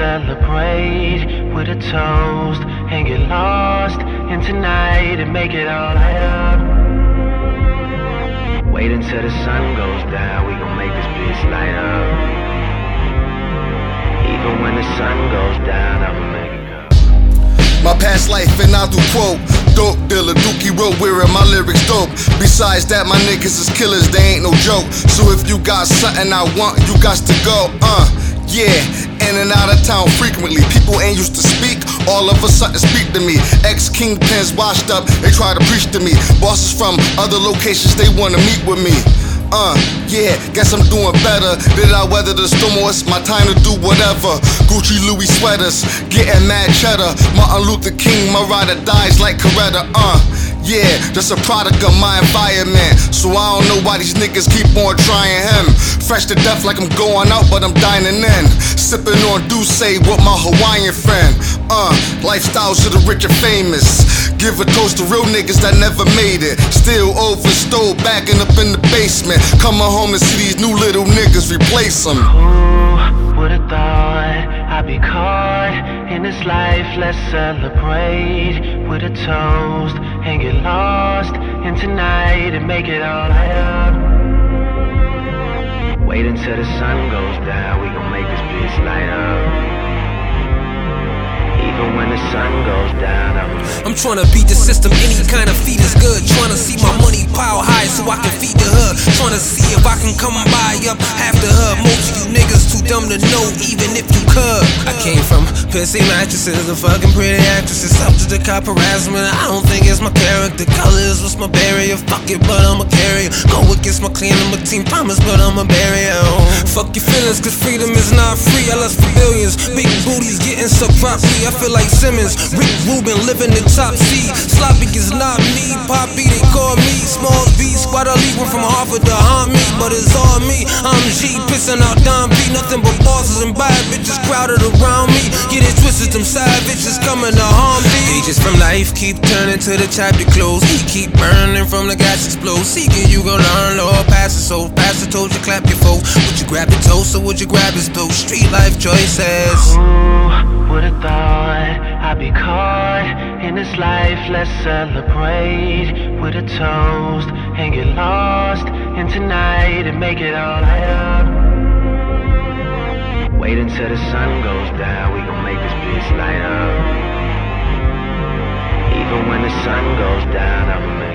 celebrate with a toast and get lost in tonight and make it all light up. Wait until the sun goes down, we gon' make this bitch light up. Even when the sun goes down, I'ma make it go. My past life and I do quote Dope dealer, Dookie Road wearing my lyrics dope. Besides that, my niggas is killers, they ain't no joke. So if you got something I want, you got to go. Uh, yeah, in and out of town frequently. People ain't used to speak, all of a sudden speak to me. Ex kingpins washed up, they try to preach to me. Bosses from other locations, they wanna meet with me. Uh, yeah, guess I'm doing better. Did I weather the storm or it's my time to do whatever? Gucci Louis sweaters, getting mad cheddar. Martin Luther King, my rider dies like Coretta. Uh, yeah, that's a product of my environment. So I don't know why these niggas keep on trying him. Fresh to death like I'm going out, but I'm dining in. Sipping on D'USSÉ with my Hawaiian friend. Uh, lifestyles of the rich and famous. Give a toast to real niggas that never made it. Still over stole, backing up in the basement. Coming home to see these new little niggas replace them. Who would've thought I'd be caught in this life? Let's celebrate with a toast and get lost in tonight and make it all light up. Wait until the sun goes down, we gon' make this bitch light up. Even when the sun goes down, I'ma I'm tryna beat the system, any kind of feed is good. Tryna see my money pile high Tryna see if I can come buy up half the hood. Most of you niggas too dumb to know, even if you could. I came from pissy mattresses and fucking pretty actresses. Subject to the cop harassment. I don't think it's my character. Colors was my barrier. Fuck it, but I'm a carrier. Go against my clan and my team promise, but I'm a barrier. Cause freedom is not free. I lust for billions. Big booties getting so properly. I feel like Simmons. Rick Rubin living the top seed. Sloppy is not me. Poppy, they call me. Small B. Squad leave one from Harvard to me. But it's all me. I'm G. Pissing out Don B. Nothing but bosses and bad bitches crowded around me. Get it twisted, them savages coming to harm me. Pages from life keep turning to the chapter close. He keep burning from the gas explode. Seeking you gon' learn, Lord, pass it so. Pastor told you clap your foe. Would you grab your toast or would you grab his toe? Street life choices. Who would've thought I'd be caught in this life? Let's celebrate with a toast and get lost in tonight and make it all light up. Wait until the sun goes down, we gon' make this bitch light up when the sun goes down, I'm